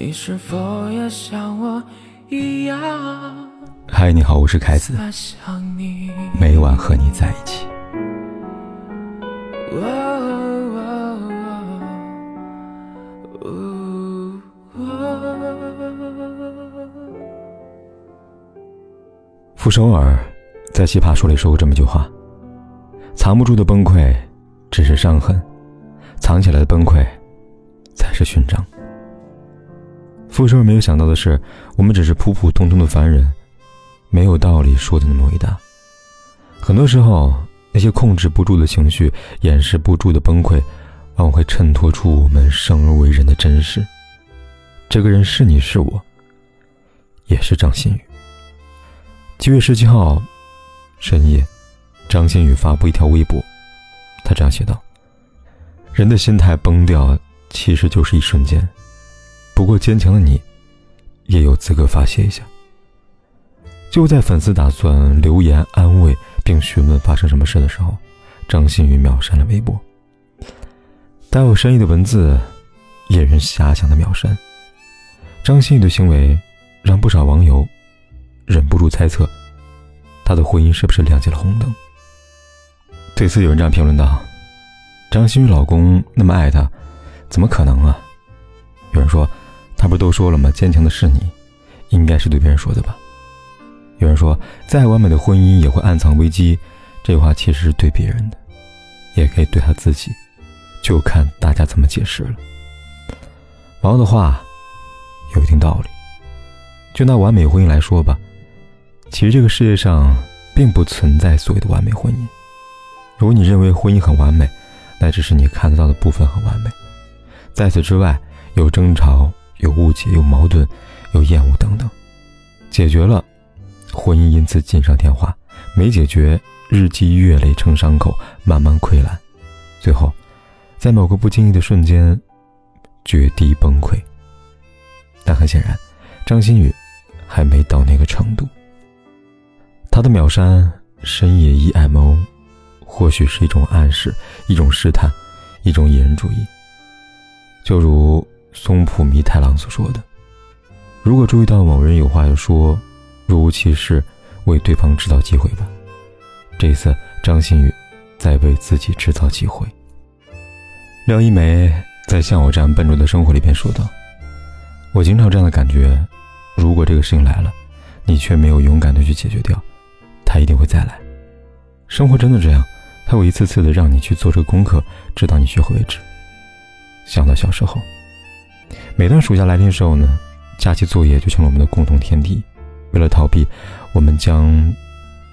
你是否也像我一样？嗨，你好，我是凯子。每晚和你在一起。傅首尔在《奇葩说》里说过这么句话：“藏不住的崩溃，只是伤痕；藏起来的崩溃，才是勋章。”傅首尔没有想到的是，我们只是普普通通的凡人，没有道理说的那么伟大。很多时候，那些控制不住的情绪、掩饰不住的崩溃，往往会衬托出我们生而为人的真实。这个人是你是我，也是张馨予。七月十七号深夜，张馨予发布一条微博，他这样写道：“人的心态崩掉，其实就是一瞬间。”不过坚强的你，也有资格发泄一下。就在粉丝打算留言安慰并询问发生什么事的时候，张馨予秒删了微博。带有深意的文字，引人遐想的秒删。张馨予的行为，让不少网友忍不住猜测，她的婚姻是不是亮起了红灯？对此，有人这样评论道：“张馨予老公那么爱她，怎么可能啊？”有人说。他不都说了吗？坚强的是你，应该是对别人说的吧。有人说，再完美的婚姻也会暗藏危机，这话其实是对别人的，也可以对他自己，就看大家怎么解释了。网友的话有一定道理。就拿完美婚姻来说吧，其实这个世界上并不存在所谓的完美婚姻。如果你认为婚姻很完美，那只是你看得到的部分很完美，在此之外有争吵。有误解，有矛盾，有厌恶等等，解决了，婚姻因此锦上添花；没解决，日积月累成伤口，慢慢溃烂，最后，在某个不经意的瞬间，绝地崩溃。但很显然，张馨予还没到那个程度。他的秒删深夜 emo，或许是一种暗示，一种试探，一种引人主义，就如。松浦弥太郎所说的：“如果注意到某人有话要说，若无其事，为对方制造机会吧。”这次，张馨予在为自己制造机会。廖一梅在《像我这样笨拙的生活》里边说道：“我经常这样的感觉，如果这个事情来了，你却没有勇敢的去解决掉，他一定会再来。生活真的这样，他会一次次的让你去做这个功课，直到你学会为止。”想到小时候。每当暑假来临的时候呢，假期作业就成了我们的共同天地。为了逃避，我们将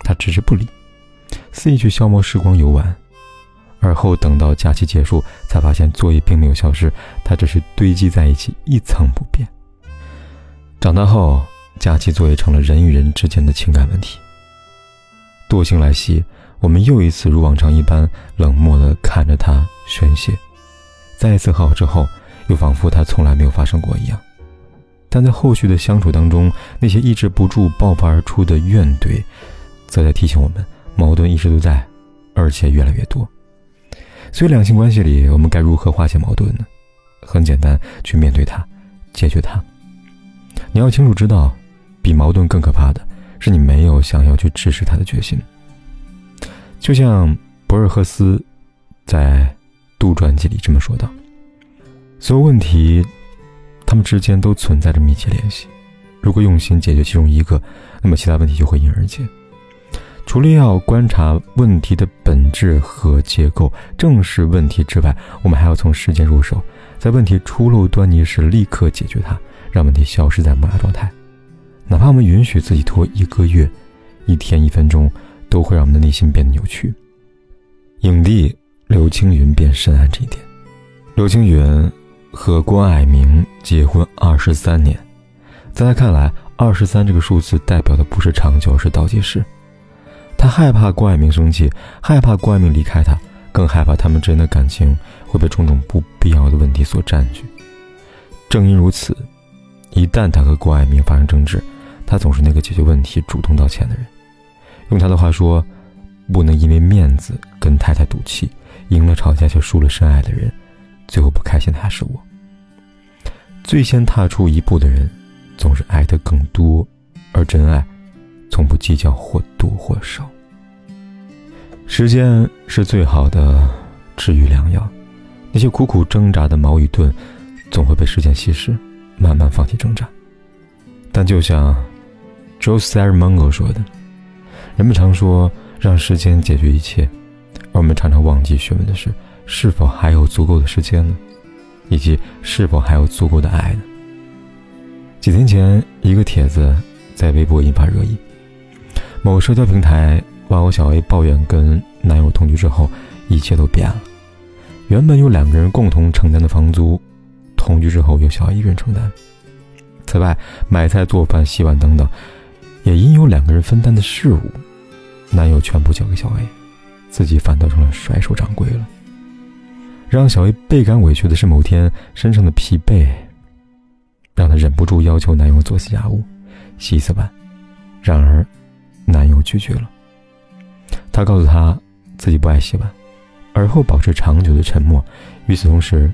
它置之不理，肆意去消磨时光游玩。而后等到假期结束，才发现作业并没有消失，它只是堆积在一起，一层不变。长大后，假期作业成了人与人之间的情感问题。惰性来袭，我们又一次如往常一般冷漠地看着他宣泄。再一次和好之后。又仿佛他从来没有发生过一样，但在后续的相处当中，那些抑制不住爆发而出的怨怼，则在提醒我们，矛盾一直都在，而且越来越多。所以，两性关系里，我们该如何化解矛盾呢？很简单，去面对它，解决它。你要清楚知道，比矛盾更可怕的是你没有想要去直视它的决心。就像博尔赫斯在《杜传记》里这么说道。所有问题，他们之间都存在着密切联系。如果用心解决其中一个，那么其他问题就会迎刃而解。除了要观察问题的本质和结构，正视问题之外，我们还要从时间入手，在问题初露端倪时立刻解决它，让问题消失在萌芽状态。哪怕我们允许自己拖一个月、一天、一分钟，都会让我们的内心变得扭曲。影帝刘青云便深谙这一点。刘青云。和郭蔼明结婚二十三年，在他看来，二十三这个数字代表的不是长久，是倒计时。他害怕郭蔼明生气，害怕郭蔼明离开他，更害怕他们之间的感情会被种种不必要的问题所占据。正因如此，一旦他和郭蔼明发生争执，他总是那个解决问题、主动道歉的人。用他的话说，不能因为面子跟太太赌气，赢了吵架却输了深爱的人。最后不开心的还是我。最先踏出一步的人，总是爱的更多，而真爱，从不计较或多或少。时间是最好的治愈良药，那些苦苦挣扎的矛与盾，总会被时间稀释，慢慢放弃挣扎。但就像 Jose r m o n g o 说的，人们常说让时间解决一切，而我们常常忘记询问的是，是否还有足够的时间呢？以及是否还有足够的爱呢？几天前，一个帖子在微博引发热议。某社交平台网友小 A 抱怨，跟男友同居之后，一切都变了。原本由两个人共同承担的房租，同居之后由小 A 一个人承担。此外，买菜、做饭、洗碗等等，也因有两个人分担的事物，男友全部交给小 A，自己反倒成了甩手掌柜了。让小 A 倍感委屈的是，某天身上的疲惫，让她忍不住要求男友做家务、洗一次碗。然而，男友拒绝了。他告诉她自己不爱洗碗，而后保持长久的沉默。与此同时，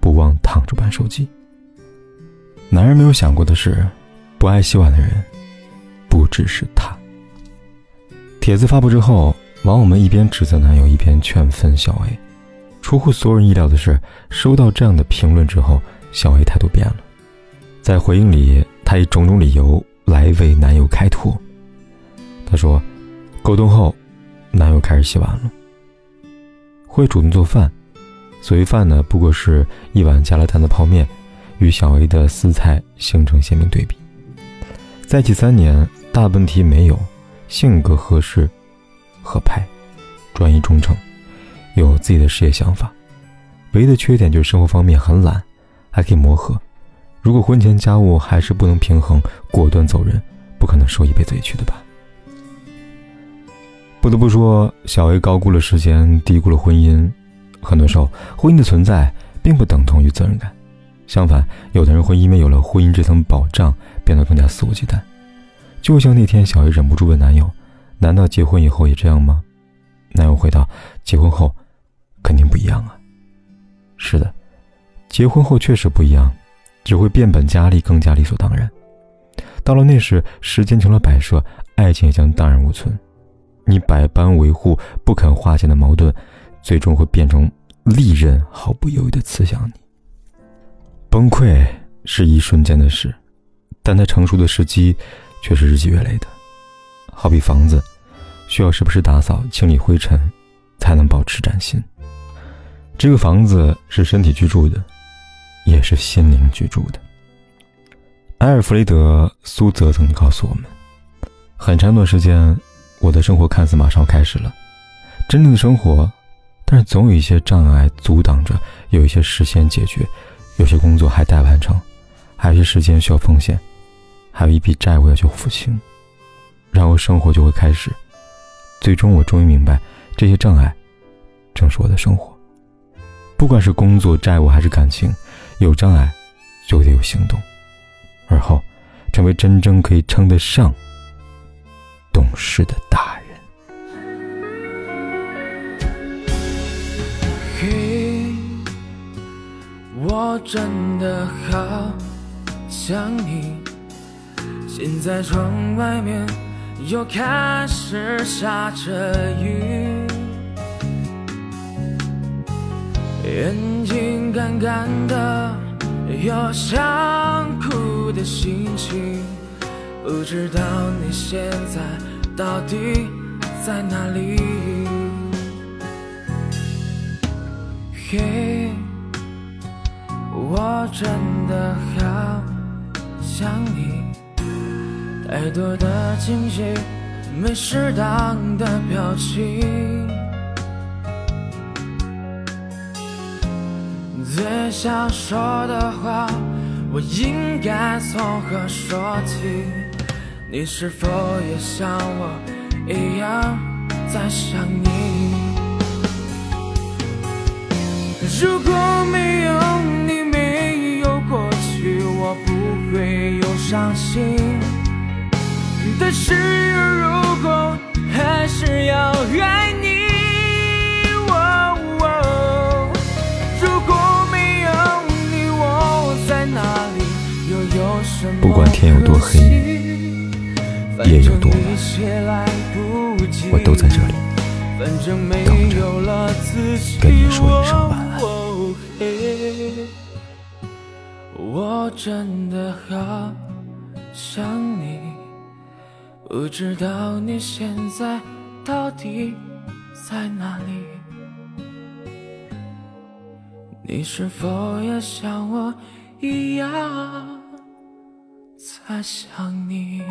不忘躺着玩手机。男人没有想过的是，不爱洗碗的人，不只是他。帖子发布之后，网友们一边指责男友，一边劝分小 A。出乎所有人意料的是，收到这样的评论之后，小 A 态度变了。在回应里，她以种种理由来为男友开脱。她说：“沟通后，男友开始洗碗了，会主动做饭。所谓饭呢，不过是一碗加了蛋的泡面，与小 A 的私菜形成鲜明对比。在一起三年，大问题没有，性格合适，合拍，专一忠诚。”有自己的事业想法，唯一的缺点就是生活方面很懒，还可以磨合。如果婚前家务还是不能平衡，果断走人，不可能受一辈子委屈的吧？不得不说，小 A 高估了时间，低估了婚姻。很多时候，婚姻的存在并不等同于责任感，相反，有的人会因为有了婚姻这层保障，变得更加肆无忌惮。就像那天，小 A 忍不住问男友：“难道结婚以后也这样吗？”男友回道：“结婚后。”肯定不一样啊！是的，结婚后确实不一样，只会变本加厉，更加理所当然。到了那时，时间成了摆设，爱情也将荡然无存。你百般维护不肯化解的矛盾，最终会变成利刃，毫不犹豫的刺向你。崩溃是一瞬间的事，但它成熟的时机却是日积月累的。好比房子，需要时不时打扫、清理灰尘，才能保持崭新。这个房子是身体居住的，也是心灵居住的。埃尔弗雷德·苏泽曾告诉我们：很长一段时间，我的生活看似马上开始了，真正的生活，但是总有一些障碍阻挡着，有一些事先解决，有些工作还待完成，还有些时间需要奉献，还有一笔债务要求付清，然后生活就会开始。最终，我终于明白，这些障碍，正是我的生活。不管是工作、债务还是感情，有障碍就得有行动，而后成为真正可以称得上懂事的大人。嘿，我真的好想你。现在窗外面又开始下着雨。眼睛干干的，有想哭的心情，不知道你现在到底在哪里？嘿，我真的好想你，太多的惊喜，没适当的表情。最想说的话，我应该从何说起？你是否也像我一样在想你？如果没有你，没有过去，我不会有伤心。但是如果还是要爱你。不管天有多黑，夜有多晚，我都在这里等着跟你说一声晚安。我真的好想你，不知道你现在到底在哪里？你是否也像我一样他想你？